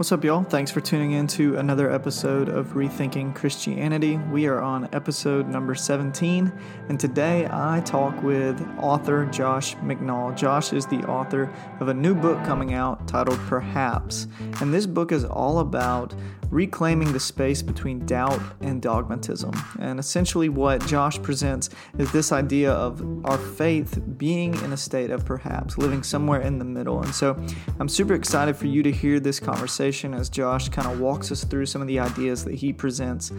What's up, y'all? Thanks for tuning in to another episode of Rethinking Christianity. We are on episode number 17, and today I talk with author Josh McNall. Josh is the author of a new book coming out titled Perhaps, and this book is all about reclaiming the space between doubt and dogmatism. And essentially, what Josh presents is this idea of our faith being in a state of perhaps living somewhere in the middle. And so I'm super excited for you to hear this conversation as Josh kind of walks us through some of the ideas that he presents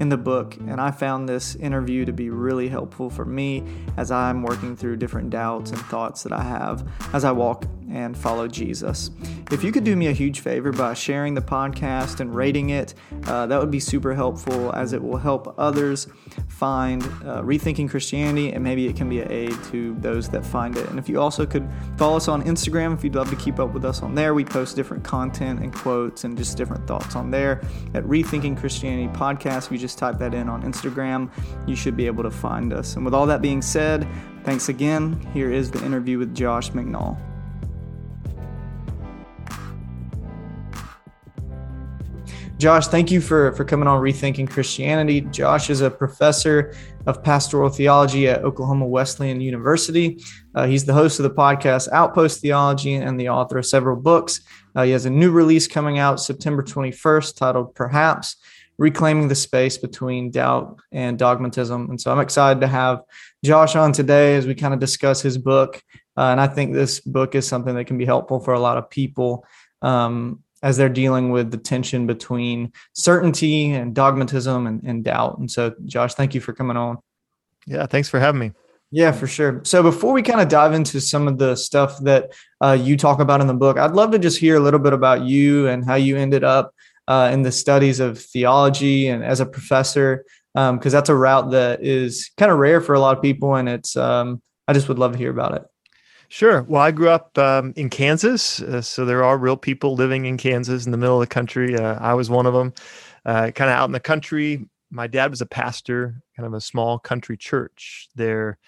in the book. And I found this interview to be really helpful for me as I'm working through different doubts and thoughts that I have as I walk and follow Jesus. If you could do me a huge favor by sharing the podcast and rating it, uh, that would be super helpful as it will help others find uh, Rethinking Christianity and maybe it can be an aid to those that find it. And if you also could follow us on Instagram, if you'd love to keep up with us on there, we post different content and quotes and just different thoughts on there at Rethinking Christianity Podcast. If you just type that in on Instagram, you should be able to find us. And with all that being said, thanks again. Here is the interview with Josh McNall. Josh, thank you for, for coming on Rethinking Christianity. Josh is a professor of pastoral theology at Oklahoma Wesleyan University. Uh, he's the host of the podcast Outpost Theology and the author of several books. Uh, he has a new release coming out September 21st titled Perhaps Reclaiming the Space Between Doubt and Dogmatism. And so I'm excited to have Josh on today as we kind of discuss his book. Uh, and I think this book is something that can be helpful for a lot of people. Um, as they're dealing with the tension between certainty and dogmatism and, and doubt. And so, Josh, thank you for coming on. Yeah, thanks for having me. Yeah, for sure. So before we kind of dive into some of the stuff that uh, you talk about in the book, I'd love to just hear a little bit about you and how you ended up uh, in the studies of theology and as a professor, because um, that's a route that is kind of rare for a lot of people, and it's um, I just would love to hear about it. Sure. Well, I grew up um, in Kansas, uh, so there are real people living in Kansas in the middle of the country. Uh, I was one of them, uh, kind of out in the country. My dad was a pastor, kind of a small country church there,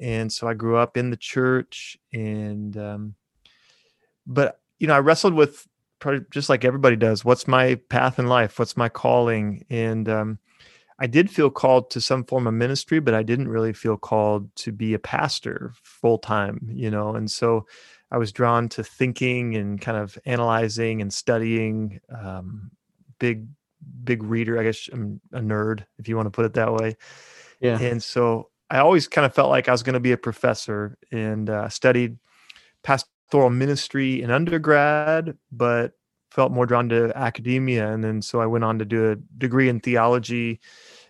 and so I grew up in the church. And um, but you know, I wrestled with probably just like everybody does. What's my path in life? What's my calling? And um, I did feel called to some form of ministry, but I didn't really feel called to be a pastor full time, you know. And so I was drawn to thinking and kind of analyzing and studying. Um, big, big reader. I guess I'm a nerd, if you want to put it that way. Yeah. And so I always kind of felt like I was going to be a professor and uh, studied pastoral ministry in undergrad, but felt more drawn to academia. And then so I went on to do a degree in theology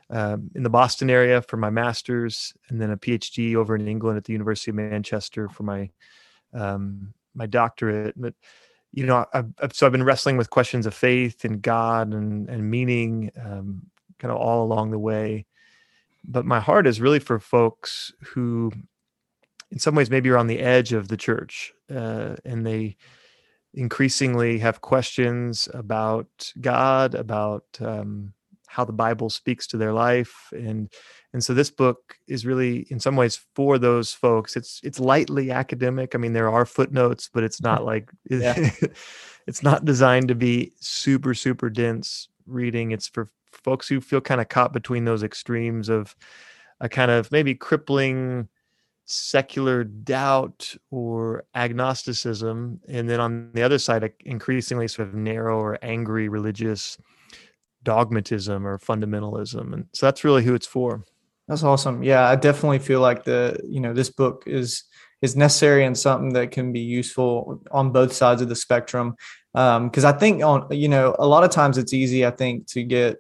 um, in the Boston area for my master's, and then a PhD over in England at the University of Manchester for my um, my doctorate. But you know, I've, so I've been wrestling with questions of faith and God and and meaning, um, kind of all along the way. But my heart is really for folks who, in some ways, maybe are on the edge of the church, uh, and they increasingly have questions about God, about um, how the Bible speaks to their life, and and so this book is really, in some ways, for those folks. It's it's lightly academic. I mean, there are footnotes, but it's not like it's not designed to be super super dense reading. It's for folks who feel kind of caught between those extremes of a kind of maybe crippling secular doubt or agnosticism and then on the other side increasingly sort of narrow or angry religious dogmatism or fundamentalism and so that's really who it's for. That's awesome. Yeah i definitely feel like the you know this book is is necessary and something that can be useful on both sides of the spectrum because um, i think on you know a lot of times it's easy i think to get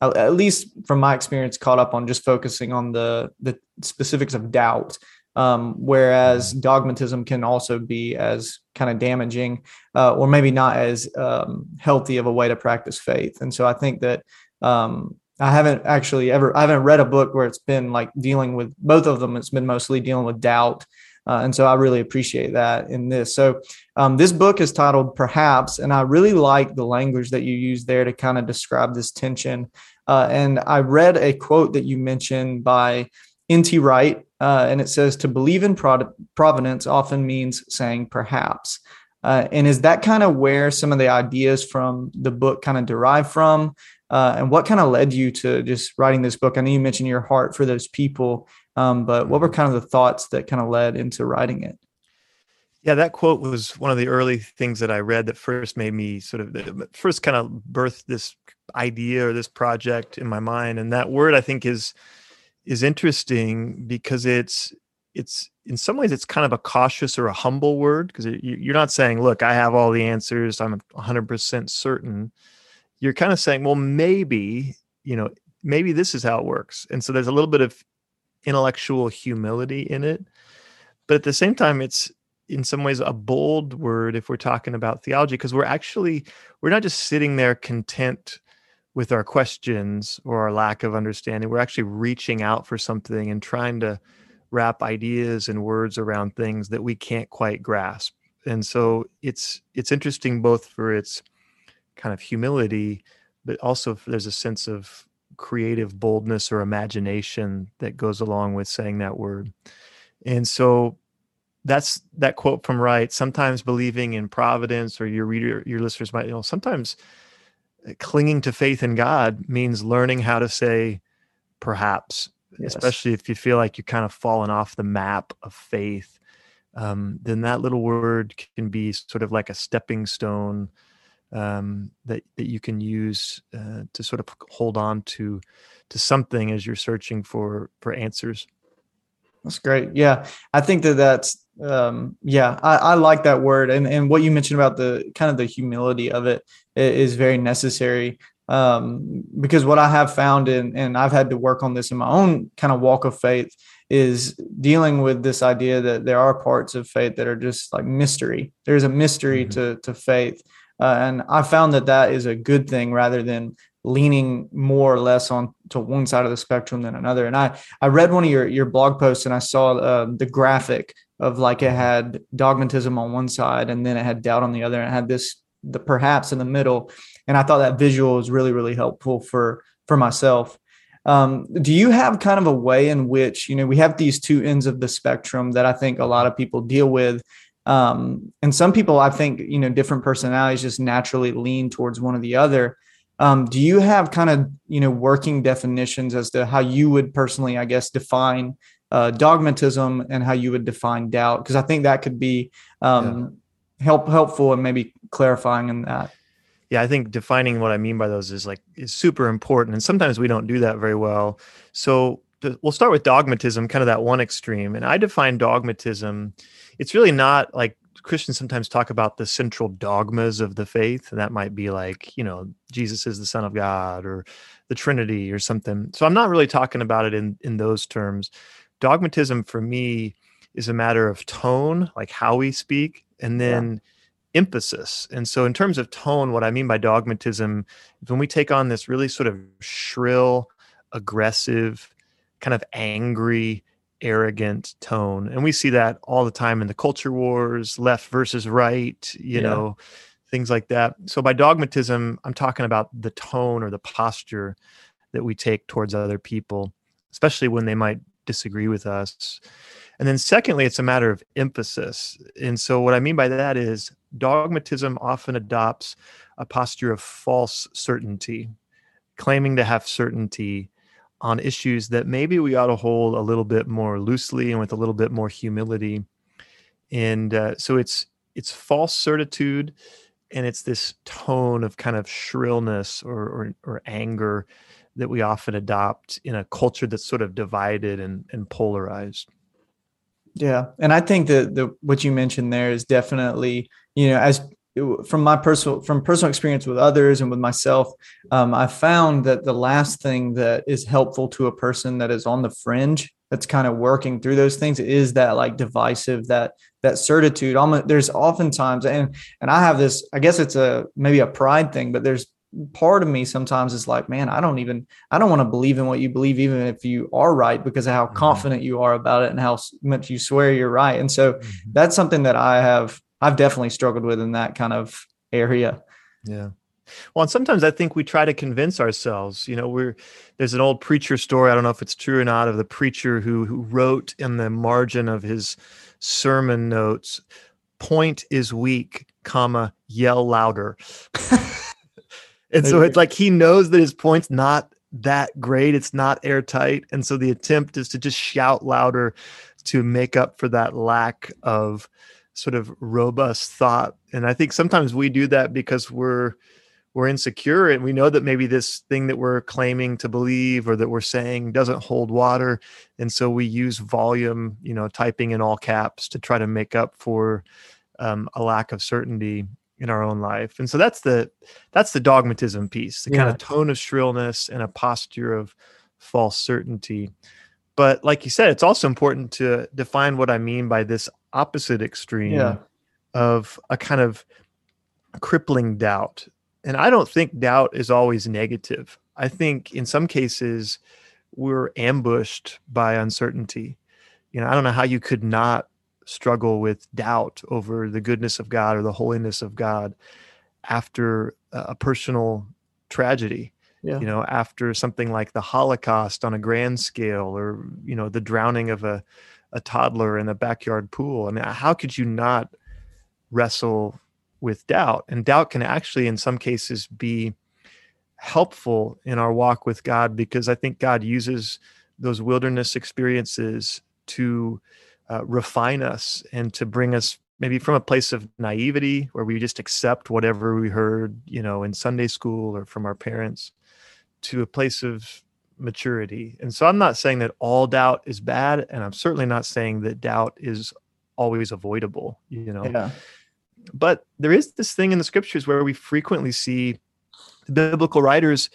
at least from my experience caught up on just focusing on the the specifics of doubt um, whereas dogmatism can also be as kind of damaging uh, or maybe not as um, healthy of a way to practice faith. And so I think that um, I haven't actually ever, I haven't read a book where it's been like dealing with both of them. It's been mostly dealing with doubt. Uh, and so I really appreciate that in this. So um, this book is titled Perhaps, and I really like the language that you use there to kind of describe this tension. Uh, and I read a quote that you mentioned by N.T. Wright, uh, and it says to believe in providence often means saying perhaps. Uh, and is that kind of where some of the ideas from the book kind of derive from? Uh, and what kind of led you to just writing this book? I know you mentioned your heart for those people, um, but what were kind of the thoughts that kind of led into writing it? Yeah, that quote was one of the early things that I read that first made me sort of first kind of birthed this idea or this project in my mind. And that word I think is is interesting because it's it's in some ways it's kind of a cautious or a humble word because you're not saying, "Look, I have all the answers. I'm 100% certain." You're kind of saying, "Well, maybe you know, maybe this is how it works." And so there's a little bit of intellectual humility in it, but at the same time, it's in some ways a bold word if we're talking about theology because we're actually we're not just sitting there content with our questions or our lack of understanding we're actually reaching out for something and trying to wrap ideas and words around things that we can't quite grasp and so it's it's interesting both for its kind of humility but also there's a sense of creative boldness or imagination that goes along with saying that word and so that's that quote from Wright. Sometimes believing in providence, or your reader, your listeners might you know. Sometimes clinging to faith in God means learning how to say perhaps, yes. especially if you feel like you're kind of fallen off the map of faith. Um, then that little word can be sort of like a stepping stone um, that that you can use uh, to sort of hold on to to something as you're searching for for answers. That's great. Yeah, I think that that's um, yeah, I, I, like that word, and and what you mentioned about the kind of the humility of it is very necessary. Um, because what I have found in, and I've had to work on this in my own kind of walk of faith, is dealing with this idea that there are parts of faith that are just like mystery. There's a mystery mm-hmm. to to faith, uh, and I found that that is a good thing rather than leaning more or less on to one side of the spectrum than another. And I I read one of your your blog posts and I saw uh, the graphic of like it had dogmatism on one side and then it had doubt on the other and it had this the perhaps in the middle. And i thought that visual was really really helpful for for myself. Um, do you have kind of a way in which you know we have these two ends of the spectrum that i think a lot of people deal with um, and some people i think you know different personalities just naturally lean towards one or the other um, do you have kind of you know working definitions as to how you would personally i guess define uh, dogmatism and how you would define doubt? Because i think that could be um, yeah. help helpful and maybe clarifying in that. Yeah i think defining what i mean by those is like is super important and sometimes we don't do that very well. So we'll start with dogmatism kind of that one extreme and i define dogmatism it's really not like christians sometimes talk about the central dogmas of the faith and that might be like you know jesus is the son of god or the trinity or something so i'm not really talking about it in in those terms dogmatism for me is a matter of tone, like how we speak, and then yeah. emphasis. And so, in terms of tone, what I mean by dogmatism is when we take on this really sort of shrill, aggressive, kind of angry, arrogant tone. And we see that all the time in the culture wars, left versus right, you yeah. know, things like that. So, by dogmatism, I'm talking about the tone or the posture that we take towards other people, especially when they might disagree with us. And then, secondly, it's a matter of emphasis. And so, what I mean by that is dogmatism often adopts a posture of false certainty, claiming to have certainty on issues that maybe we ought to hold a little bit more loosely and with a little bit more humility. And uh, so, it's it's false certitude, and it's this tone of kind of shrillness or, or, or anger that we often adopt in a culture that's sort of divided and, and polarized. Yeah, and I think that the what you mentioned there is definitely you know as from my personal from personal experience with others and with myself, um, I found that the last thing that is helpful to a person that is on the fringe that's kind of working through those things is that like divisive that that certitude almost there's oftentimes and and i have this i guess it's a maybe a pride thing but there's part of me sometimes is like, man, I don't even, I don't want to believe in what you believe, even if you are right, because of how mm-hmm. confident you are about it and how much you swear you're right. And so mm-hmm. that's something that I have, I've definitely struggled with in that kind of area. Yeah. Well, and sometimes I think we try to convince ourselves. You know, we're there's an old preacher story. I don't know if it's true or not of the preacher who who wrote in the margin of his sermon notes, point is weak, comma, yell louder. and so it's like he knows that his point's not that great. It's not airtight. And so the attempt is to just shout louder to make up for that lack of sort of robust thought. And I think sometimes we do that because we're we're insecure and we know that maybe this thing that we're claiming to believe or that we're saying doesn't hold water and so we use volume you know typing in all caps to try to make up for um, a lack of certainty in our own life and so that's the that's the dogmatism piece the yeah. kind of tone of shrillness and a posture of false certainty but like you said it's also important to define what i mean by this opposite extreme yeah. of a kind of crippling doubt and I don't think doubt is always negative. I think in some cases we're ambushed by uncertainty. You know, I don't know how you could not struggle with doubt over the goodness of God or the holiness of God after a personal tragedy. Yeah. You know, after something like the Holocaust on a grand scale or, you know, the drowning of a, a toddler in a backyard pool. I mean, how could you not wrestle with doubt. And doubt can actually, in some cases, be helpful in our walk with God because I think God uses those wilderness experiences to uh, refine us and to bring us maybe from a place of naivety where we just accept whatever we heard, you know, in Sunday school or from our parents to a place of maturity. And so I'm not saying that all doubt is bad and I'm certainly not saying that doubt is always avoidable, you know. Yeah. But there is this thing in the scriptures where we frequently see biblical writers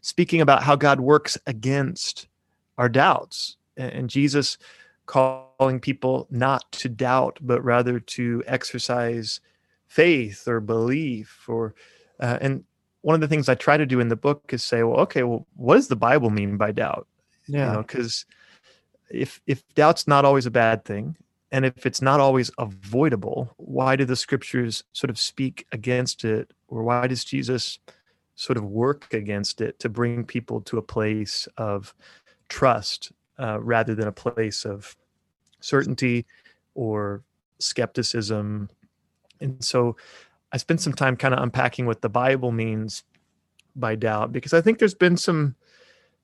speaking about how God works against our doubts. And Jesus calling people not to doubt, but rather to exercise faith or belief. Or uh, and one of the things I try to do in the book is say, well, okay, well, what does the Bible mean by doubt? Yeah, you know, because if if doubt's not always a bad thing, and if it's not always avoidable, why do the scriptures sort of speak against it? Or why does Jesus sort of work against it to bring people to a place of trust uh, rather than a place of certainty or skepticism? And so I spent some time kind of unpacking what the Bible means by doubt because I think there's been some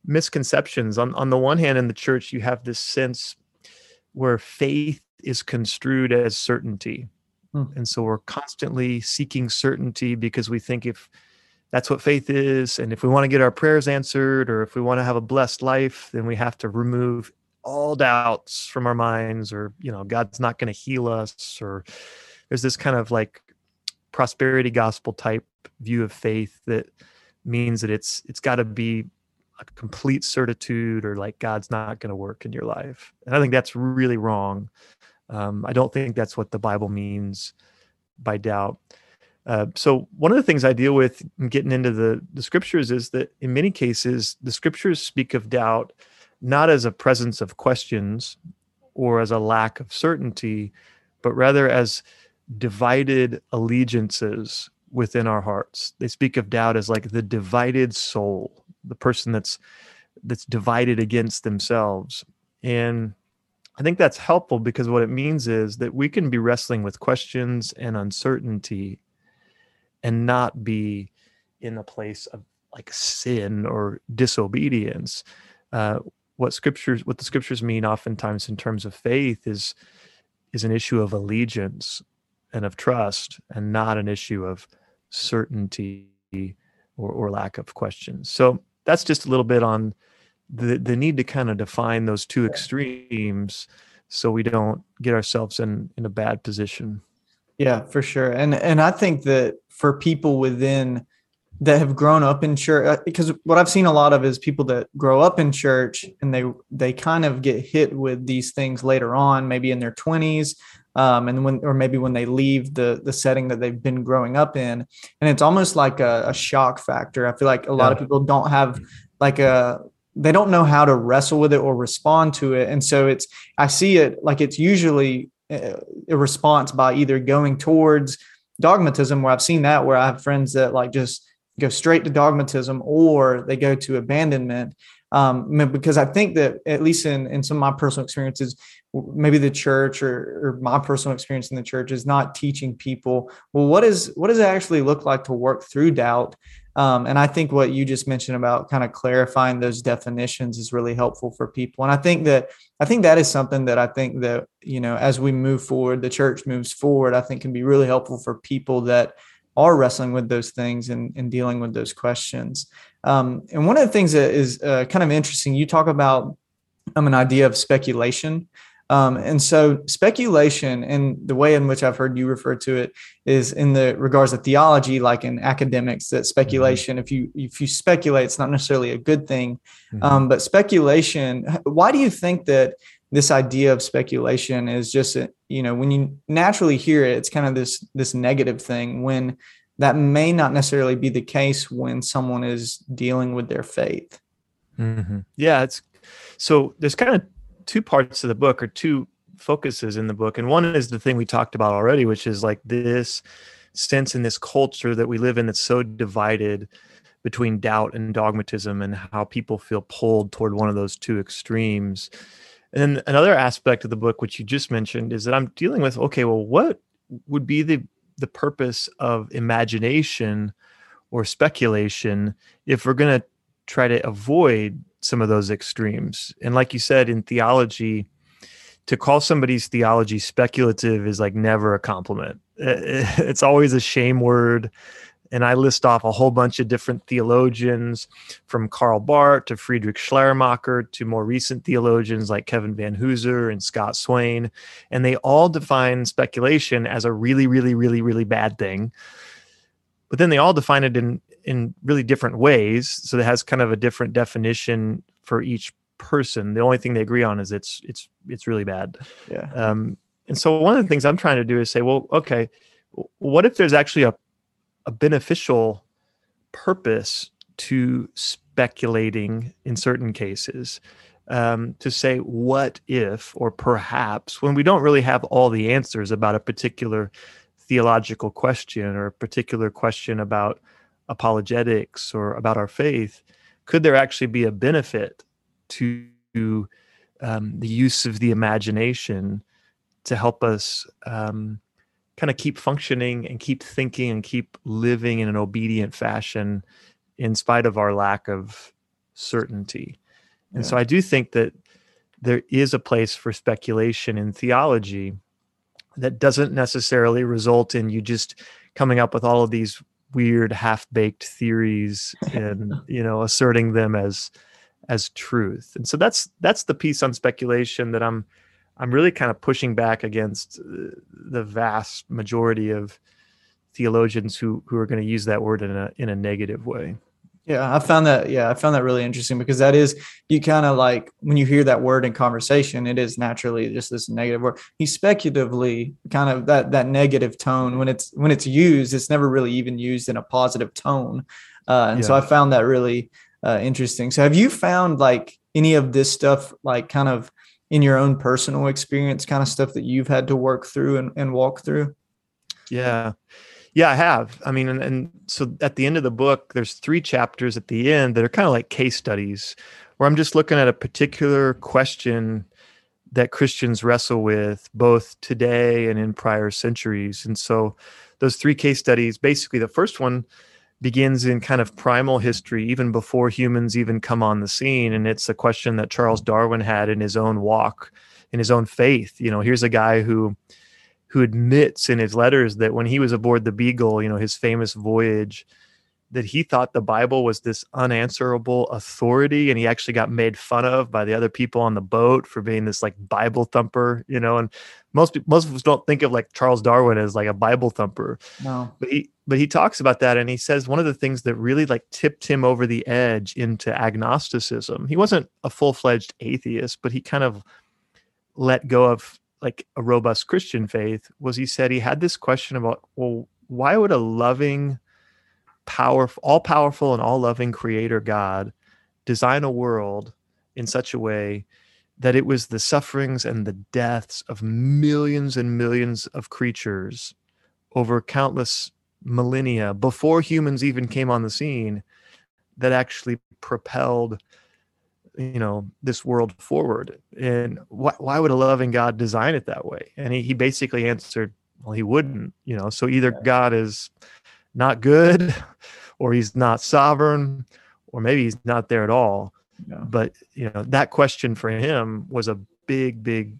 misconceptions. On, on the one hand, in the church, you have this sense where faith is construed as certainty. Hmm. And so we're constantly seeking certainty because we think if that's what faith is, and if we want to get our prayers answered, or if we want to have a blessed life, then we have to remove all doubts from our minds, or, you know, God's not going to heal us, or there's this kind of like prosperity gospel type view of faith that means that it's it's got to be a complete certitude or like God's not going to work in your life. And I think that's really wrong. Um, I don't think that's what the Bible means by doubt. Uh, so one of the things I deal with in getting into the, the scriptures is that in many cases the scriptures speak of doubt not as a presence of questions or as a lack of certainty, but rather as divided allegiances within our hearts. They speak of doubt as like the divided soul, the person that's that's divided against themselves. And I think that's helpful because what it means is that we can be wrestling with questions and uncertainty and not be in a place of like sin or disobedience. Uh, what scriptures, what the scriptures mean oftentimes in terms of faith is is an issue of allegiance and of trust, and not an issue of certainty or, or lack of questions. So that's just a little bit on the the need to kind of define those two extremes so we don't get ourselves in in a bad position. Yeah for sure. And and i think that for people within that have grown up in church uh, because what i've seen a lot of is people that grow up in church and they they kind of get hit with these things later on maybe in their 20s um, and when or maybe when they leave the the setting that they've been growing up in. And it's almost like a, a shock factor. I feel like a lot of people don't have like a they don't know how to wrestle with it or respond to it. And so it's i see it like it's usually uh, a response by either going towards dogmatism where i've seen that where i have friends that like just go straight to dogmatism or they go to abandonment um, because I think that at least in in some of my personal experiences, maybe the church or, or my personal experience in the church is not teaching people well what is what does it actually look like to work through doubt um, and I think what you just mentioned about kind of clarifying those definitions is really helpful for people. And I think that I think that is something that I think that you know as we move forward, the church moves forward. I think can be really helpful for people that are wrestling with those things and, and dealing with those questions. Um, and one of the things that is uh, kind of interesting, you talk about um, an idea of speculation. Um, and so speculation and the way in which I've heard you refer to it is in the regards of theology, like in academics, that speculation, mm-hmm. if you if you speculate, it's not necessarily a good thing. Mm-hmm. Um, but speculation, why do you think that this idea of speculation is just you know when you naturally hear it, it's kind of this this negative thing when that may not necessarily be the case when someone is dealing with their faith. Mm-hmm. Yeah, it's so there's kind of two parts of the book or two focuses in the book and one is the thing we talked about already which is like this sense in this culture that we live in that's so divided between doubt and dogmatism and how people feel pulled toward one of those two extremes and then another aspect of the book which you just mentioned is that i'm dealing with okay well what would be the the purpose of imagination or speculation if we're going to try to avoid some of those extremes. And like you said, in theology, to call somebody's theology speculative is like never a compliment. It's always a shame word. And I list off a whole bunch of different theologians from Karl Barth to Friedrich Schleiermacher to more recent theologians like Kevin Vanhoozer and Scott Swain. And they all define speculation as a really, really, really, really bad thing. But then they all define it in in really different ways. So it has kind of a different definition for each person. The only thing they agree on is it's it's it's really bad. Yeah. Um, and so one of the things I'm trying to do is say, well, okay, what if there's actually a a beneficial purpose to speculating in certain cases? Um, to say what if or perhaps when we don't really have all the answers about a particular theological question or a particular question about apologetics or about our faith, could there actually be a benefit to um, the use of the imagination to help us um, kind of keep functioning and keep thinking and keep living in an obedient fashion in spite of our lack of certainty? And yeah. so I do think that there is a place for speculation in theology that doesn't necessarily result in you just coming up with all of these weird half-baked theories and you know asserting them as as truth and so that's that's the piece on speculation that i'm i'm really kind of pushing back against uh, the vast majority of theologians who who are going to use that word in a in a negative way yeah, I found that. Yeah, I found that really interesting because that is you kind of like when you hear that word in conversation, it is naturally just this negative word. He speculatively kind of that that negative tone when it's when it's used, it's never really even used in a positive tone. Uh, and yeah. so I found that really uh, interesting. So have you found like any of this stuff like kind of in your own personal experience, kind of stuff that you've had to work through and, and walk through? Yeah. Yeah, I have. I mean, and, and so at the end of the book, there's three chapters at the end that are kind of like case studies where I'm just looking at a particular question that Christians wrestle with both today and in prior centuries. And so those three case studies, basically the first one begins in kind of primal history, even before humans even come on the scene. And it's a question that Charles Darwin had in his own walk, in his own faith. You know, here's a guy who who admits in his letters that when he was aboard the Beagle, you know, his famous voyage, that he thought the Bible was this unanswerable authority, and he actually got made fun of by the other people on the boat for being this like Bible thumper, you know. And most most of us don't think of like Charles Darwin as like a Bible thumper. No, but he but he talks about that, and he says one of the things that really like tipped him over the edge into agnosticism. He wasn't a full fledged atheist, but he kind of let go of like a robust Christian faith was he said he had this question about, well, why would a loving, powerful, all powerful and all loving creator God design a world in such a way that it was the sufferings and the deaths of millions and millions of creatures over countless millennia before humans even came on the scene that actually propelled you know this world forward. And wh- why would a loving god design it that way? And he, he basically answered well he wouldn't you know so either god is not good or he's not sovereign or maybe he's not there at all. Yeah. but you know that question for him was a big big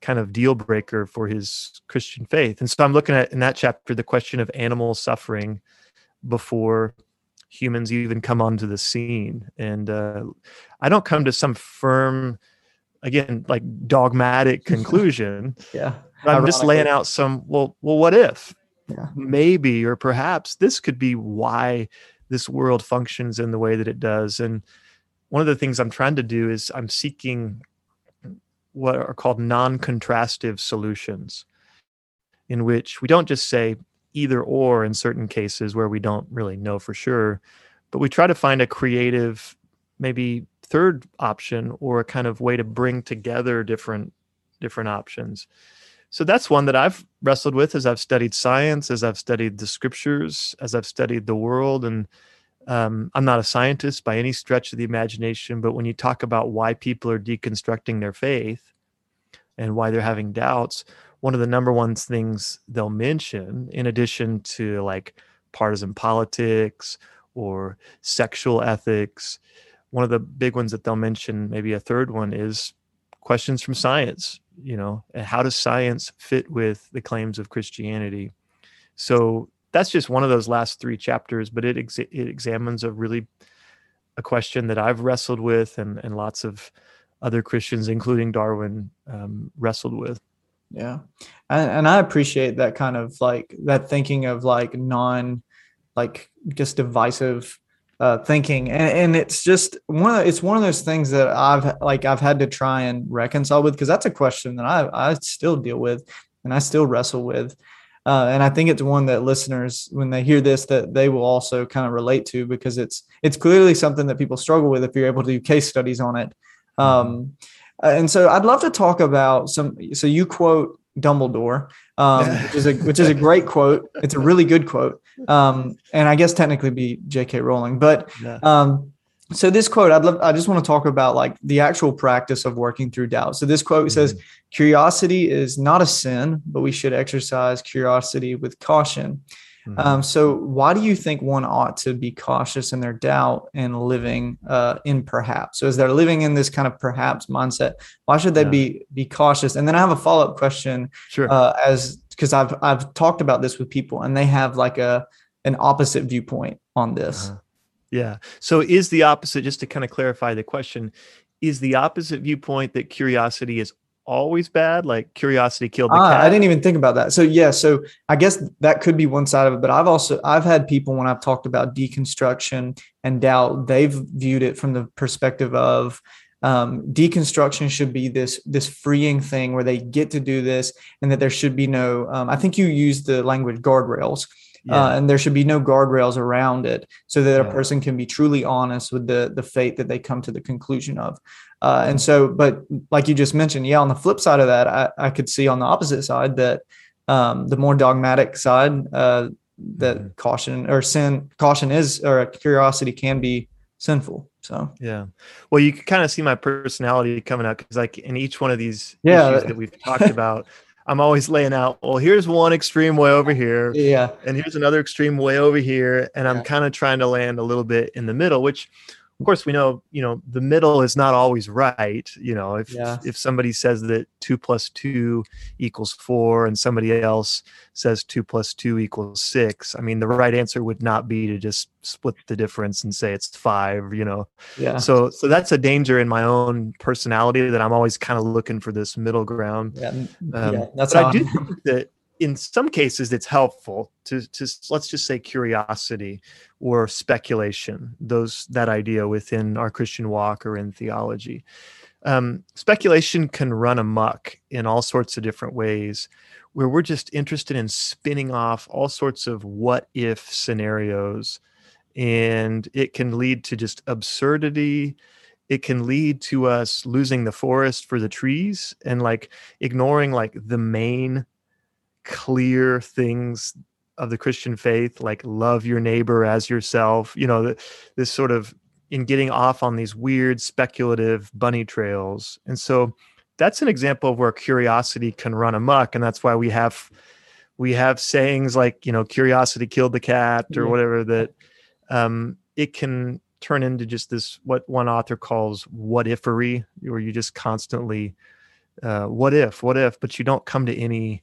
kind of deal breaker for his christian faith. And so i'm looking at in that chapter the question of animal suffering before humans even come onto the scene. And uh, i don't come to some firm again like dogmatic conclusion. Yeah. I'm just laying out some well well what if maybe or perhaps this could be why this world functions in the way that it does. And one of the things i'm trying to do is i'm seeking what are called non-contrastive solutions in which we don't just say either or in certain cases where we don't really know for sure but we try to find a creative maybe third option or a kind of way to bring together different different options so that's one that i've wrestled with as i've studied science as i've studied the scriptures as i've studied the world and um, i'm not a scientist by any stretch of the imagination but when you talk about why people are deconstructing their faith and why they're having doubts one of the number one things they'll mention, in addition to like partisan politics or sexual ethics, one of the big ones that they'll mention, maybe a third one, is questions from science. You know, how does science fit with the claims of Christianity? So that's just one of those last three chapters, but it ex- it examines a really a question that I've wrestled with, and and lots of other Christians, including Darwin, um, wrestled with. Yeah. And, and I appreciate that kind of like that thinking of like non, like just divisive uh, thinking. And, and it's just one of, it's one of those things that I've like, I've had to try and reconcile with, cause that's a question that I, I still deal with and I still wrestle with. Uh, and I think it's one that listeners, when they hear this, that they will also kind of relate to because it's it's clearly something that people struggle with if you're able to do case studies on it. Mm-hmm. Um, uh, and so I'd love to talk about some. So you quote Dumbledore, um, which is a which is a great quote. It's a really good quote, um, and I guess technically be J.K. Rowling. But um, so this quote, I'd love. I just want to talk about like the actual practice of working through doubt. So this quote mm-hmm. says, "Curiosity is not a sin, but we should exercise curiosity with caution." Mm-hmm. Um, so, why do you think one ought to be cautious in their doubt and living uh, in perhaps? So, as they're living in this kind of perhaps mindset, why should they yeah. be be cautious? And then I have a follow up question, sure. Uh, as because I've I've talked about this with people, and they have like a an opposite viewpoint on this. Uh-huh. Yeah. So, is the opposite just to kind of clarify the question? Is the opposite viewpoint that curiosity is always bad? Like curiosity killed the ah, cat. I didn't even think about that. So yeah, so I guess that could be one side of it. But I've also I've had people when I've talked about deconstruction and doubt, they've viewed it from the perspective of um, deconstruction should be this this freeing thing where they get to do this and that there should be no um, i think you use the language guardrails uh, yeah. uh, and there should be no guardrails around it so that yeah. a person can be truly honest with the the fate that they come to the conclusion of uh, and so, but like you just mentioned, yeah, on the flip side of that, I, I could see on the opposite side that um, the more dogmatic side, uh, that mm-hmm. caution or sin, caution is, or curiosity can be sinful. So, yeah. Well, you can kind of see my personality coming out because, like, in each one of these yeah. issues that we've talked about, I'm always laying out, well, here's one extreme way over here. Yeah. And here's another extreme way over here. And yeah. I'm kind of trying to land a little bit in the middle, which of course we know you know the middle is not always right you know if yeah. if somebody says that two plus two equals four and somebody else says two plus two equals six i mean the right answer would not be to just split the difference and say it's five you know. Yeah. So so that's a danger in my own personality that i'm always kind of looking for this middle ground. Yeah, um, yeah that's but i do think that in some cases it's helpful to, to let's just say curiosity or speculation those that idea within our christian walk or in theology. Um, speculation can run amok in all sorts of different ways where we're just interested in spinning off all sorts of what if scenarios. And it can lead to just absurdity. It can lead to us losing the forest for the trees and like ignoring like the main clear things of the Christian faith, like love your neighbor as yourself, you know, this sort of in getting off on these weird speculative bunny trails. And so that's an example of where curiosity can run amok. And that's why we have we have sayings like, you know, curiosity killed the cat or yeah. whatever that um, it can turn into just this what one author calls what ifery, where you just constantly uh, what if, what if, but you don't come to any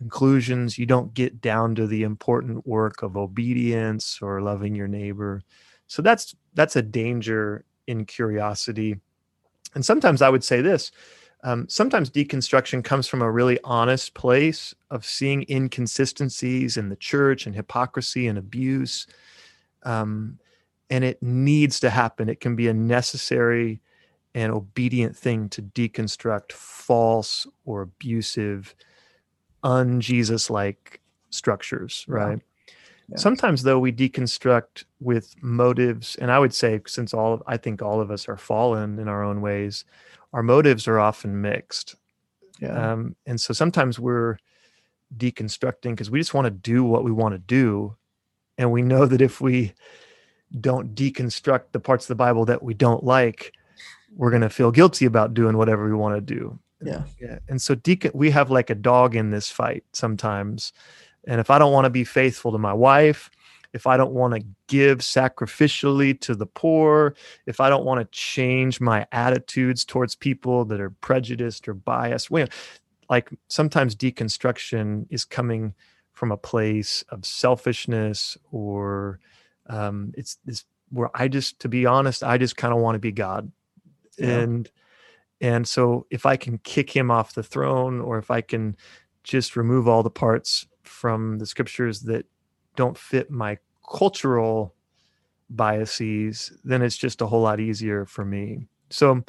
conclusions. You don't get down to the important work of obedience or loving your neighbor. So that's that's a danger in curiosity. And sometimes I would say this. Um, sometimes deconstruction comes from a really honest place of seeing inconsistencies in the church and hypocrisy and abuse. Um, and it needs to happen. It can be a necessary and obedient thing to deconstruct false or abusive, un Jesus like structures, right? Yeah. Sometimes, though, we deconstruct with motives, and I would say, since all of, I think all of us are fallen in our own ways, our motives are often mixed. Yeah. Um, and so sometimes we're deconstructing because we just want to do what we want to do, and we know that if we don't deconstruct the parts of the Bible that we don't like, we're going to feel guilty about doing whatever we want to do. Yeah. Yeah. And so deacon we have like a dog in this fight sometimes. And if I don't want to be faithful to my wife, if I don't want to give sacrificially to the poor, if I don't want to change my attitudes towards people that are prejudiced or biased, well, like sometimes deconstruction is coming from a place of selfishness or um, it's this where I just, to be honest, I just kind of want to be God and and so if i can kick him off the throne or if i can just remove all the parts from the scriptures that don't fit my cultural biases then it's just a whole lot easier for me. So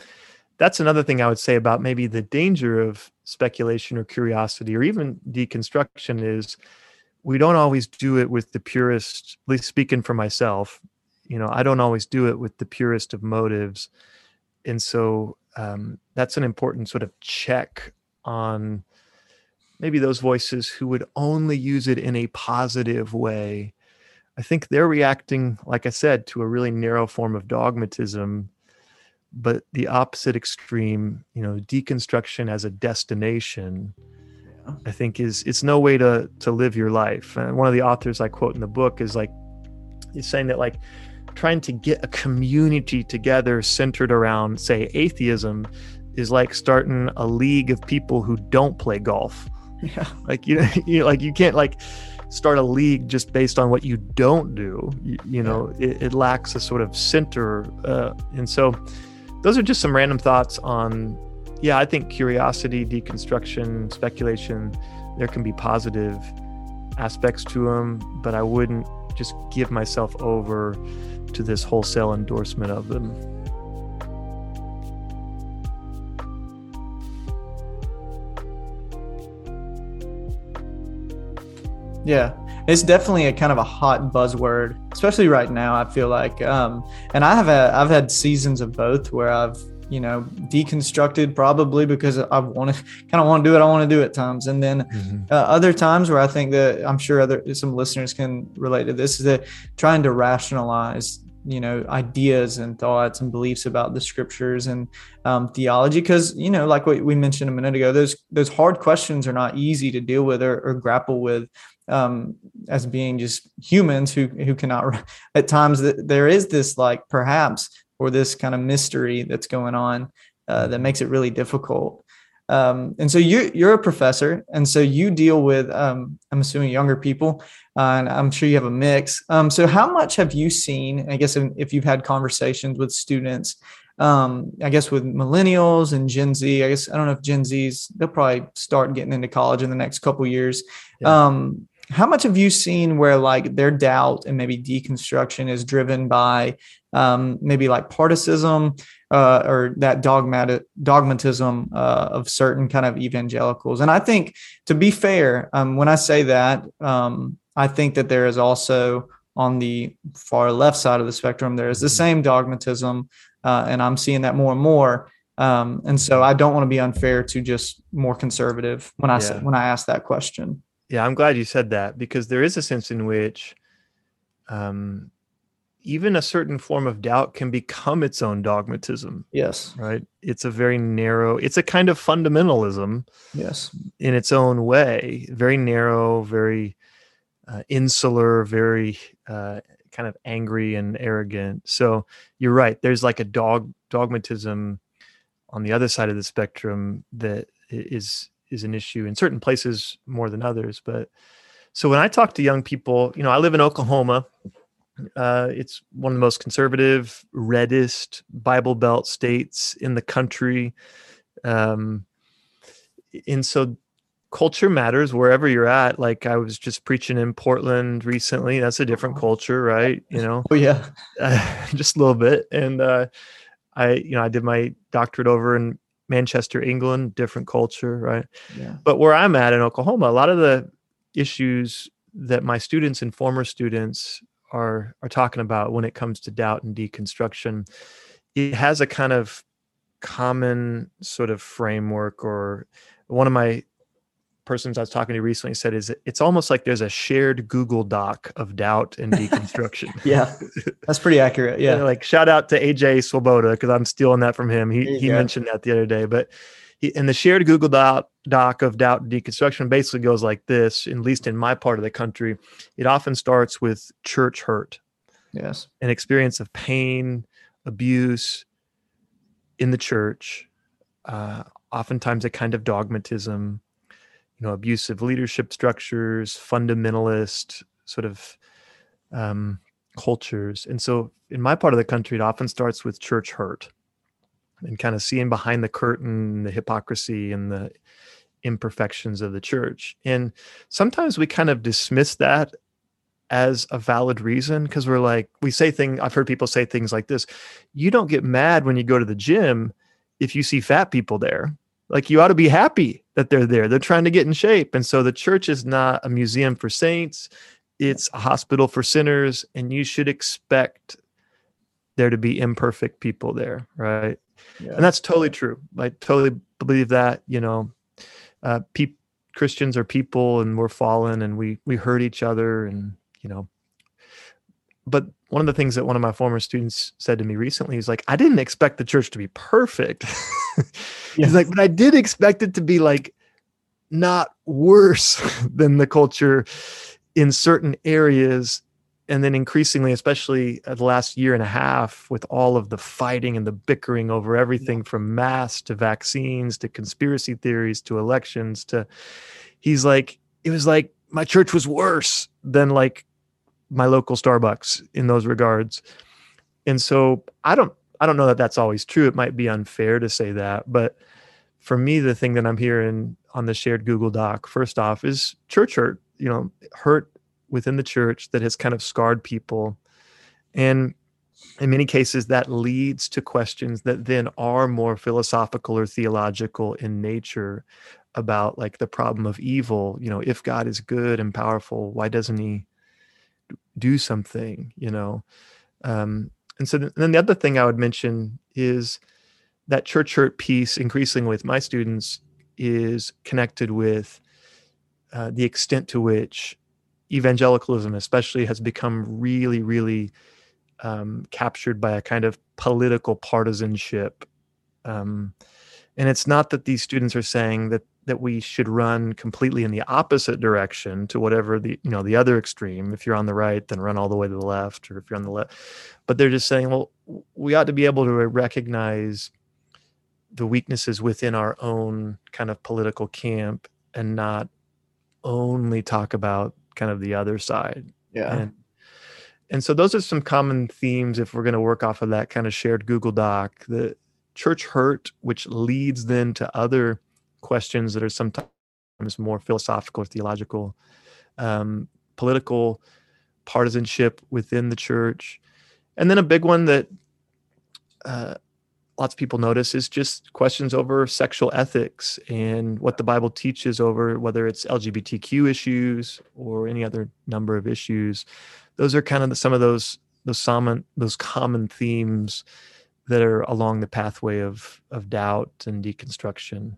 that's another thing i would say about maybe the danger of speculation or curiosity or even deconstruction is we don't always do it with the purest at least speaking for myself you know i don't always do it with the purest of motives. And so um, that's an important sort of check on maybe those voices who would only use it in a positive way. I think they're reacting like i said to a really narrow form of dogmatism but the opposite extreme you know deconstruction as a destination i think is it's no way to to live your life. And one of the authors i quote in the book is like he's saying that like trying to get a community together centered around, say, atheism is like starting a league of people who don't play golf. Yeah. Like you, you like you can't like start a league just based on what you don't do. You, you know, yeah. it, it, lacks a sort of center. Uh, and so those are just some random thoughts on, yeah, I think curiosity, deconstruction, speculation, there can be positive aspects to them, but I wouldn't just give myself over to this wholesale endorsement of them. Yeah, it's definitely a kind of a hot buzzword, especially right now. I feel like, um, and I have a, I've had seasons of both where I've you know deconstructed probably because I want to kind of want to do what I want to do at times, and then mm-hmm. uh, other times where I think that I'm sure other some listeners can relate to this is that trying to rationalize you know ideas and thoughts and beliefs about the scriptures and um, theology because you know like what we mentioned a minute ago those those hard questions are not easy to deal with or, or grapple with um, as being just humans who who cannot at times that there is this like perhaps or this kind of mystery that's going on uh, that makes it really difficult um, and so you you're a professor, and so you deal with um, I'm assuming younger people, uh, and I'm sure you have a mix. Um, so how much have you seen? I guess if you've had conversations with students, um, I guess with millennials and Gen Z. I guess I don't know if Gen Z's they'll probably start getting into college in the next couple years. Yeah. Um, how much have you seen where like their doubt and maybe deconstruction is driven by um, maybe like partisanship uh, or that dogmatic dogmatism uh, of certain kind of evangelicals. And I think, to be fair, um, when I say that, um, I think that there is also on the far left side of the spectrum there is the mm-hmm. same dogmatism, uh, and I'm seeing that more and more. Um, and so I don't want to be unfair to just more conservative when I yeah. say, when I ask that question. Yeah, I'm glad you said that because there is a sense in which um, even a certain form of doubt can become its own dogmatism. Yes. Right. It's a very narrow, it's a kind of fundamentalism. Yes. In its own way, very narrow, very uh, insular, very uh, kind of angry and arrogant. So you're right. There's like a dog dogmatism on the other side of the spectrum that is is an issue in certain places more than others. But so when I talk to young people, you know, I live in Oklahoma. Uh, it's one of the most conservative, reddest Bible Belt states in the country. Um, and so culture matters wherever you're at. Like I was just preaching in Portland recently. That's a different culture, right? You know? Oh yeah, uh, just a little bit. And uh, I, you know, I did my doctorate over in Manchester, England, different culture, right? Yeah. But where I'm at in Oklahoma, a lot of the issues that my students and former students are are talking about when it comes to doubt and deconstruction, it has a kind of common sort of framework or one of my persons I was talking to recently said is it's almost like there's a shared Google Doc of doubt and deconstruction. yeah, that's pretty accurate. Yeah, like shout out to AJ Swoboda because I'm stealing that from him. He he go. mentioned that the other day, but and the shared Google Doc, doc of doubt and deconstruction basically goes like this. At least in my part of the country, it often starts with church hurt. Yes, an experience of pain, abuse in the church. Uh, oftentimes, a kind of dogmatism you know abusive leadership structures fundamentalist sort of um, cultures and so in my part of the country it often starts with church hurt and kind of seeing behind the curtain the hypocrisy and the imperfections of the church and sometimes we kind of dismiss that as a valid reason because we're like we say things i've heard people say things like this you don't get mad when you go to the gym if you see fat people there like you ought to be happy that they're there. They're trying to get in shape. And so the church is not a museum for saints, it's a hospital for sinners. And you should expect there to be imperfect people there. Right. Yeah. And that's totally true. I totally believe that, you know, uh, pe- Christians are people and we're fallen and we, we hurt each other and, you know, but one of the things that one of my former students said to me recently is like, I didn't expect the church to be perfect. He's like, but I did expect it to be like not worse than the culture in certain areas. And then increasingly, especially uh, the last year and a half, with all of the fighting and the bickering over everything yeah. from masks to vaccines to conspiracy theories to elections to, he's like, it was like my church was worse than like my local Starbucks in those regards. And so I don't I don't know that that's always true. It might be unfair to say that, but for me, the thing that I'm hearing on the shared Google Doc, first off, is church hurt. You know, hurt within the church that has kind of scarred people, and in many cases, that leads to questions that then are more philosophical or theological in nature about like the problem of evil. You know, if God is good and powerful, why doesn't He do something? You know, um, and so th- then the other thing I would mention is that church hurt piece, increasingly with my students, is connected with uh, the extent to which evangelicalism, especially, has become really, really um, captured by a kind of political partisanship. Um, and it's not that these students are saying that that we should run completely in the opposite direction to whatever the you know the other extreme if you're on the right then run all the way to the left or if you're on the left but they're just saying well we ought to be able to recognize the weaknesses within our own kind of political camp and not only talk about kind of the other side. Yeah. And and so those are some common themes if we're going to work off of that kind of shared google doc. The church hurt which leads then to other questions that are sometimes more philosophical or theological, um, political partisanship within the church. And then a big one that uh, lots of people notice is just questions over sexual ethics and what the Bible teaches over whether it's LGBTQ issues or any other number of issues. Those are kind of the, some of those those common those common themes that are along the pathway of of doubt and deconstruction.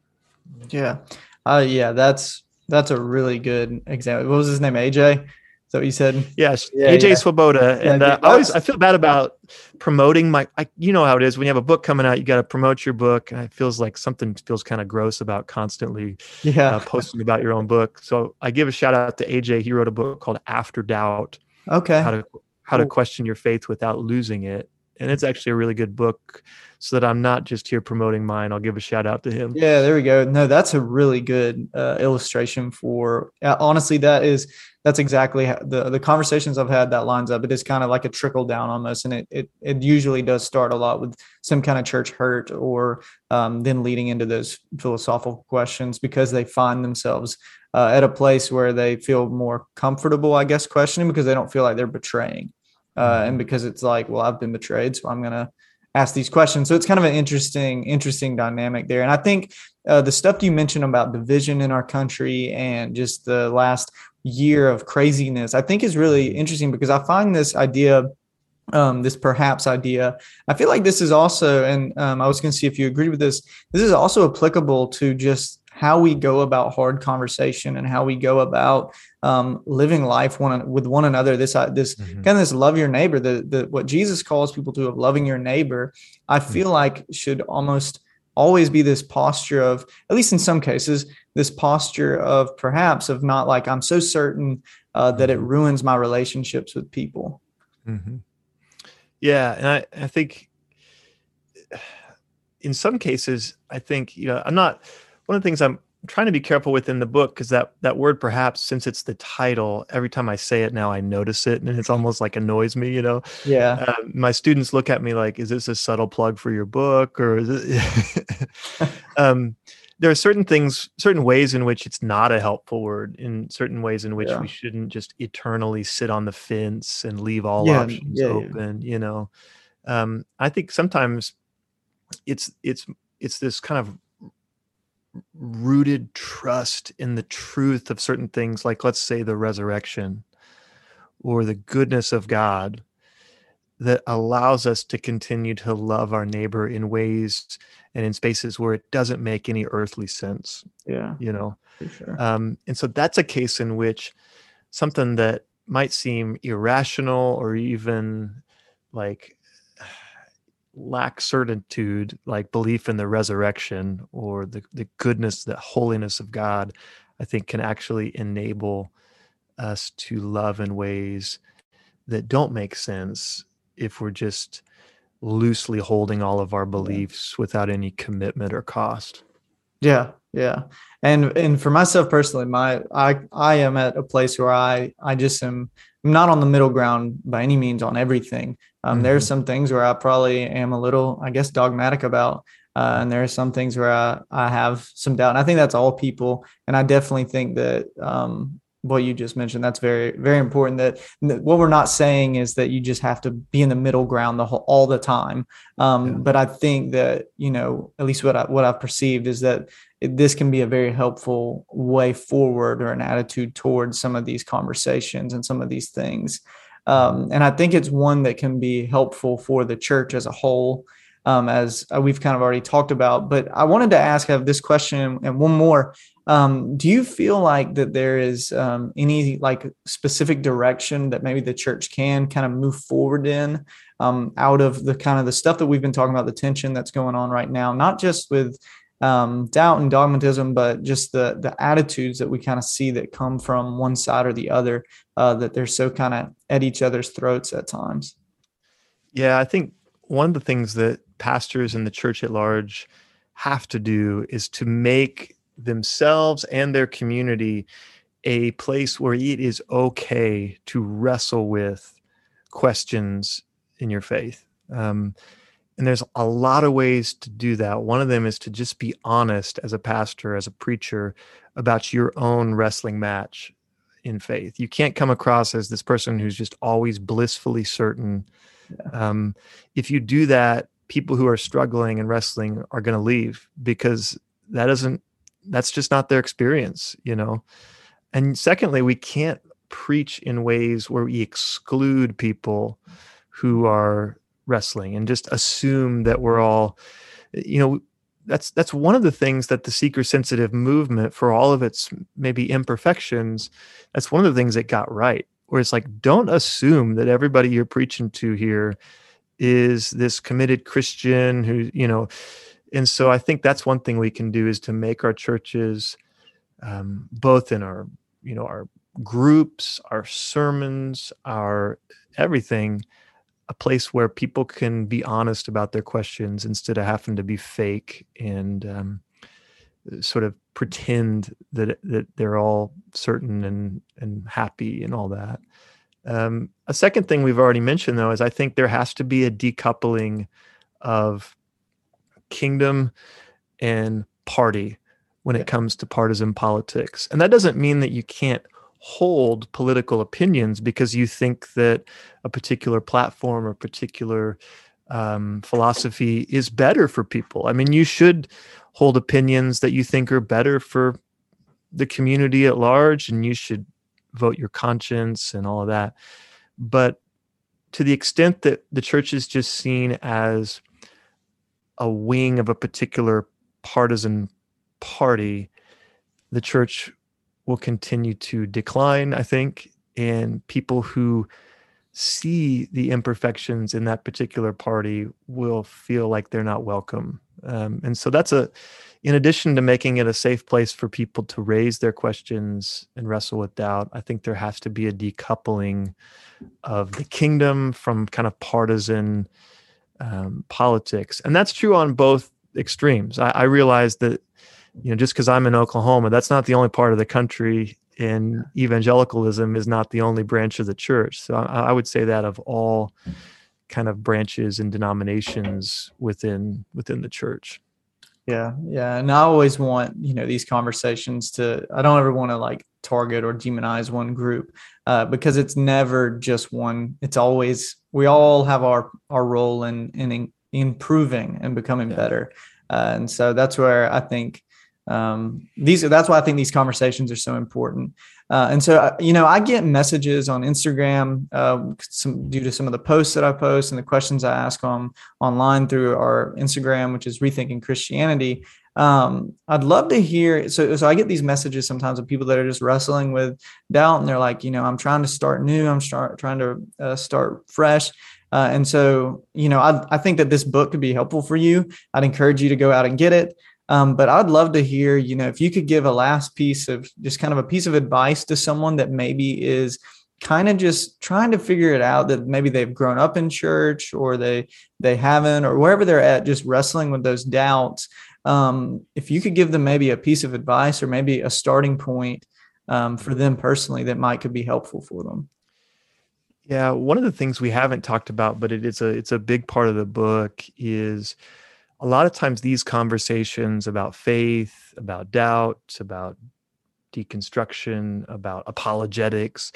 Yeah. Uh yeah, that's that's a really good example. What was his name? AJ that what you said? Yes, Yeah, AJ yeah. Swoboda, and uh, I always I feel bad about promoting my. I, you know how it is when you have a book coming out, you got to promote your book, and it feels like something feels kind of gross about constantly Yeah. uh, posting about your own book. So I give a shout out to AJ. He wrote a book called After Doubt: okay. How to How to Question Your Faith Without Losing It, and it's actually a really good book. So that I'm not just here promoting mine, I'll give a shout out to him. Yeah, there we go. No, that's a really good uh, illustration for. Uh, honestly, that is that's exactly how the the conversations I've had that lines up. It is kind of like a trickle down almost, and it it it usually does start a lot with some kind of church hurt or um, then leading into those philosophical questions because they find themselves uh, at a place where they feel more comfortable, I guess, questioning because they don't feel like they're betraying, uh, and because it's like, well, I've been betrayed, so I'm gonna ask these questions. So it's kind of an interesting, interesting dynamic there. And I think uh, the stuff you mentioned about division in our country and just the last year of craziness, I think is really interesting because I find this idea, um, this perhaps idea, I feel like this is also, and um, I was going to see if you agree with this, this is also applicable to just how we go about hard conversation and how we go about um, living life one with one another. This uh, this Mhm. kind of this love your neighbor, the the what Jesus calls people to of loving your neighbor. I feel like should almost always be this posture of, at least in some cases, this posture of perhaps of not like I'm so certain uh, that it ruins my relationships with people. hmm Yeah, and I, I think in some cases, I think you know I'm not one of the things I'm trying to be careful with in the book because that that word perhaps since it's the title every time I say it now I notice it and it's almost like annoys me you know Yeah, uh, my students look at me like is this a subtle plug for your book or is it um, there are certain things certain ways in which it's not a helpful word in certain ways in which Yeah. we shouldn't just eternally sit on the fence and leave all Yeah, options yeah, yeah. open you know um, i think sometimes it's it's it's this kind of rooted trust in the truth of certain things like let's say the resurrection or the goodness of god that allows us to continue to love our neighbor in ways and in spaces where it doesn't make any earthly sense yeah, you know sure. um, and so that's a case in which something that might seem irrational or even like lack certitude, like belief in the resurrection or the, the goodness, the holiness of God, I think can actually enable us to love in ways that don't make sense if we're just loosely holding all of our beliefs without any commitment or cost. Yeah, yeah. And and for myself personally, my I I am at a place where I I just am I'm not on the middle ground by any means on everything. Um, There are Mhm. some things where I probably am a little, I guess, dogmatic about, uh, and there are some things where I I have some doubt. And I think that's all people. And I definitely think that um, what you just mentioned that's very very important. That, that what we're not saying is that you just have to be in the middle ground the whole all the time. Um, Yeah. But I think that you know at least what I what I've perceived is that this can be a very helpful way forward or an attitude towards some of these conversations and some of these things. Um, and I think it's one that can be helpful for the church as a whole, um, as uh, we've kind of already talked about. But I wanted to ask, I have this question and one more. Um, do you feel like that there is um, any like specific direction that maybe the church can kind of move forward in um, out of the kind of the stuff that we've been talking about, the tension that's going on right now, not just with um, doubt and dogmatism, but just the the attitudes that we kind of see that come from one side or the other, uh, that they're so kind of at each other's throats at times. Yeah, I think one of the things that pastors and the church at large have to do is to make themselves and their community a place where it is okay to wrestle with questions in your faith. Um, and there's a lot of ways to do that. One of them is to just be honest as a pastor, as a preacher, about your own wrestling match in faith. You can't come across as this person who's just always blissfully certain. Um, if you do that, people who are struggling and wrestling are going to leave because that isn't that's just not their experience, you know. And secondly, we can't preach in ways where we exclude people who are wrestling and just assume that we're all you know that's that's one of the things that the seeker sensitive movement for all of its maybe imperfections that's one of the things it got right where it's like don't assume that everybody you're preaching to here is this committed christian who you know and so i think that's one thing we can do is to make our churches um, both in our you know our groups our sermons our everything a place where people can be honest about their questions instead of having to be fake and um, sort of pretend that that they're all certain and and happy and all that. Um, a second thing we've already mentioned though is I think there has to be a decoupling of kingdom and party when it comes to partisan politics. And that doesn't mean that you can't hold political opinions because you think that a particular platform or particular um, philosophy is better for people. I mean, you should hold opinions that you think are better for the community at large, and you should vote your conscience and all of that. But to the extent that the church is just seen as a wing of a particular partisan party, the church will continue to decline, I think, and people who see the imperfections in that particular party will feel like they're not welcome. Um, and so that's a, in addition to making it a safe place for people to raise their questions and wrestle with doubt, I think there has to be a decoupling of the kingdom from kind of partisan um, politics. And that's true on both extremes. I, I realize that you know, just because I'm in Oklahoma, that's not the only part of the country, and evangelicalism is not the only branch of the church. So I, I would say that of all kind of branches and denominations within within the church. Yeah, yeah, and I always want you know these conversations to. I don't ever want to like target or demonize one group uh, because it's never just one. It's always we all have our our role in in improving and becoming yeah. better, uh, and so that's where I think um, these that's why I think these conversations are so important. Uh, and so, uh, you know, I get messages on Instagram uh, some, due to some of the posts that I post and the questions I ask on online through our Instagram, which is Rethinking Christianity. Um, I'd love to hear. So, so I get these messages sometimes of people that are just wrestling with doubt, and they're like, you know, I'm trying to start new. I'm start trying to uh, start fresh. Uh, and so, you know, I, I think that this book could be helpful for you. I'd encourage you to go out and get it. Um, but I'd love to hear, you know, if you could give a last piece of just kind of a piece of advice to someone that maybe is kind of just trying to figure it out that maybe they've grown up in church or they they haven't or wherever they're at just wrestling with those doubts. Um, if you could give them maybe a piece of advice or maybe a starting point um, for them personally that might could be helpful for them. Yeah one of the things we haven't talked about but it is a it's a big part of the book is a lot of times these conversations about faith, about doubt, about deconstruction, about apologetics,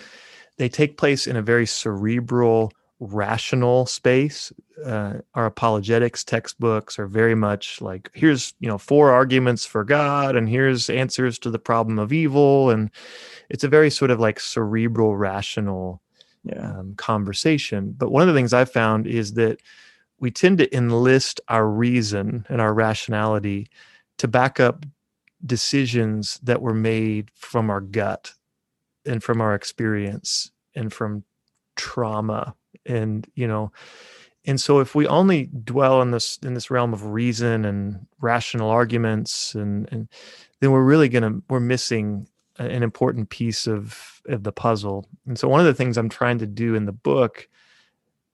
they take place in a very cerebral, rational space. Uh, our apologetics textbooks are very much like here's you know four arguments for God, and here's answers to the problem of evil, and it's a very sort of like cerebral, rational yeah. um, conversation. But one of the things I've found is that we tend to enlist our reason and our rationality to back up decisions that were made from our gut and from our experience and from trauma and you know and so if we only dwell in this in this realm of reason and rational arguments and and then we're really gonna we're missing an important piece of of the puzzle. And so one of the things i'm trying to do in the book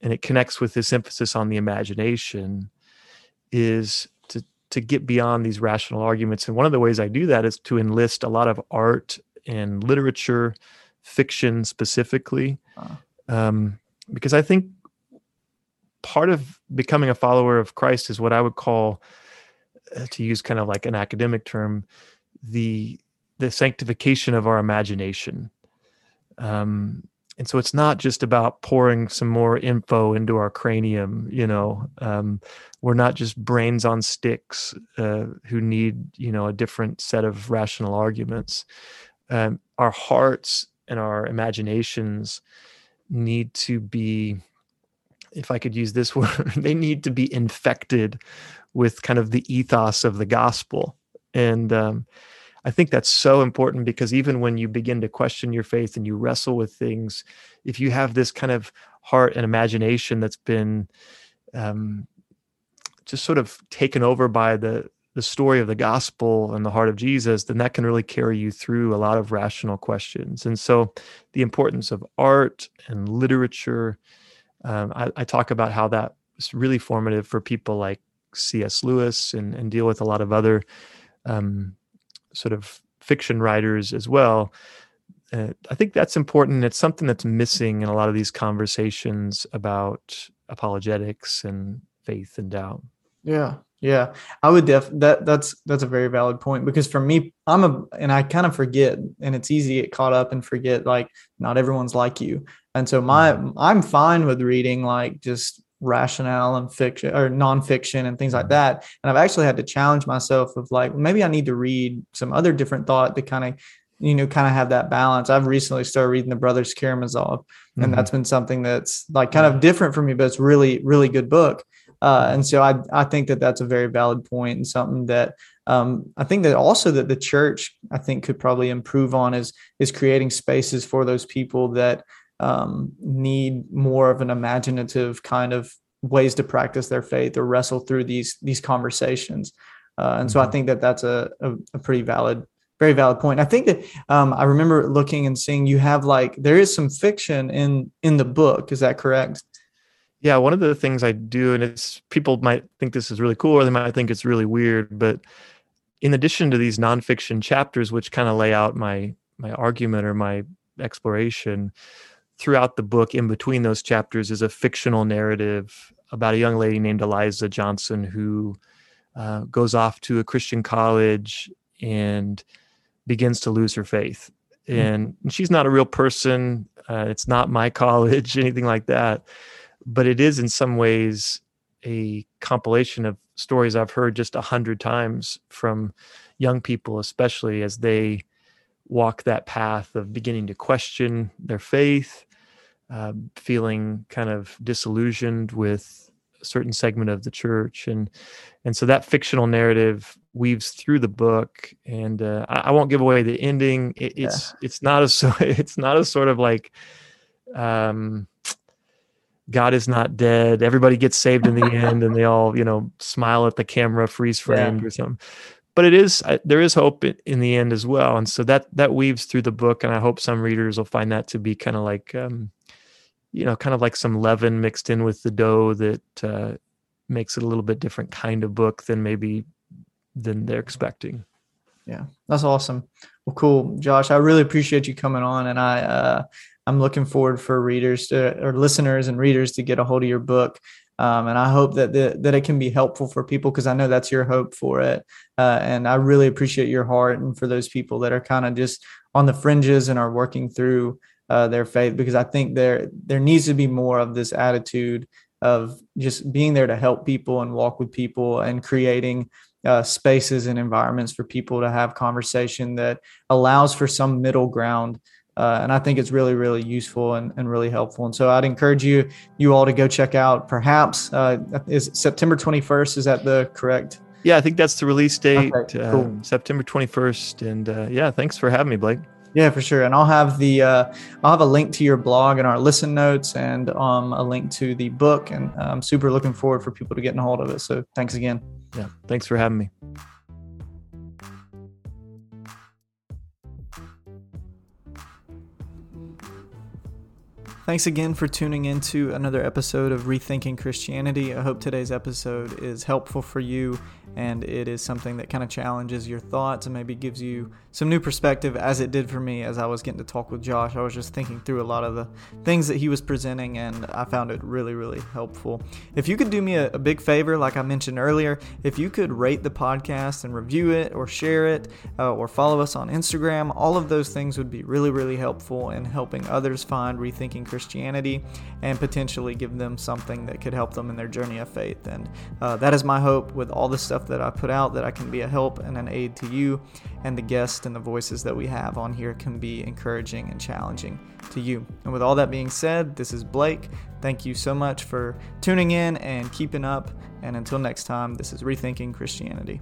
and it connects with this emphasis on the imagination is to to get beyond these rational arguments. And one of the ways i do that is to enlist a lot of art and literature fiction specifically um, because i think part of becoming a follower of christ is what i would call uh, to use kind of like an academic term the the sanctification of our imagination. Um, and so it's not just about pouring some more info into our cranium you know um, we're not just brains on sticks uh, who need you know a different set of rational arguments. Um, our hearts and our imaginations need to be if i could use this word they need to be infected with kind of the ethos of the gospel. And um, I think that's so important because even when you begin to question your faith and you wrestle with things, if you have this kind of heart and imagination that's been um, just sort of taken over by the the story of the gospel and the heart of Jesus, then that can really carry you through a lot of rational questions. And so, the importance of art and literature, um, I, I, talk about how that is really formative for people like C.S. Lewis and, and deal with a lot of other um, sort of fiction writers as well. Uh, I think that's important. It's something that's missing in a lot of these conversations about apologetics and faith and doubt. Yeah, yeah, I would def that that's that's a very valid point because for me, I'm a and I kind of forget, and it's easy to get caught up and forget like not everyone's like you, and so my mm-hmm. I'm fine with reading like just rationale and fiction or nonfiction and things like mm-hmm. that, and I've actually had to challenge myself of like maybe I need to read some other different thought to kind of you know kind of have that balance. I've recently started reading the Brothers Karamazov, and mm-hmm. that's been something that's like kind of different for me, but it's really really good book uh, and so I, I think that that's a very valid point and something that um, I think that also that the church I think could probably improve on is is creating spaces for those people that um, need more of an imaginative kind of ways to practice their faith or wrestle through these these conversations. Uh, and so I mm-hmm. think that that's a, a, a pretty valid very valid point. I think that um, I remember looking and seeing you have like there is some fiction in in the book. Is that correct? Yeah, one of the things I do, and it's people might think this is really cool or they might think it's really weird, but in addition to these nonfiction chapters, which kind of lay out my my argument or my exploration, throughout the book, in between those chapters, is a fictional narrative about a young lady named Eliza Johnson who uh, goes off to a Christian college and begins to lose her faith. Hmm. And mm-hmm. she's not a real person. Uh, it's not my college, anything like that but it is in some ways a compilation of stories I've heard just a hundred times from young people, especially as they walk that path of beginning to question their faith, uh, feeling kind of disillusioned with a certain segment of the church, and and so that fictional narrative weaves through the book. And uh, I, I, won't give away the ending. It, it's yeah. it's not a so it's not a sort of like um, God is not dead. Everybody gets saved in the end, and they all, you know, smile at the camera, freeze framed yeah. or something. But it is there is hope in the end as well, and so that that weaves through the book, and I hope some readers will find that to be kind of like, um, you know, kind of like some leaven mixed in with the dough that uh, makes it a little bit different kind of book than maybe than they're expecting. Yeah, that's awesome. Well, cool, Josh. I really appreciate you coming on, and I uh, I'm looking forward for readers to, or listeners and readers to get a hold of your book. Um, and I hope that the, that it can be helpful for people because I know that's your hope for it. Uh, and I really appreciate your heart and for those people that are kind of just on the fringes and are working through uh, their faith because I think there there needs to be more of this attitude of just being there to help people and walk with people and creating uh, spaces and environments for people to have conversation that allows for some middle ground uh, and I think it's really, really useful and, and really helpful. And so I'd encourage you, you all to go check out. Perhaps uh, is September 21st. Is that the correct? Yeah, I think that's the release date, okay, uh, cool. September 21st. And uh, yeah, thanks for having me, Blake. Yeah, for sure. And I'll have the uh, I'll have a link to your blog and our listen notes, and um, a link to the book. And I'm super looking forward for people to getting a hold of it. So thanks again. Yeah, thanks for having me. Thanks again for tuning in to another episode of Rethinking Christianity. I hope today's episode is helpful for you and it is something that kind of challenges your thoughts and maybe gives you some new perspective as it did for me as I was getting to talk with Josh. I was just thinking through a lot of the things that he was presenting and I found it really, really helpful. If you could do me a, a big favor, like I mentioned earlier, if you could rate the podcast and review it or share it uh, or follow us on Instagram, all of those things would be really, really helpful in helping others find rethinking Christianity and potentially give them something that could help them in their journey of faith. And uh, that is my hope with all the stuff that I put out that I can be a help and an aid to you and the guests and the voices that we have on here can be encouraging and challenging to you. And with all that being said, this is Blake. Thank you so much for tuning in and keeping up. And until next time, this is Rethinking Christianity.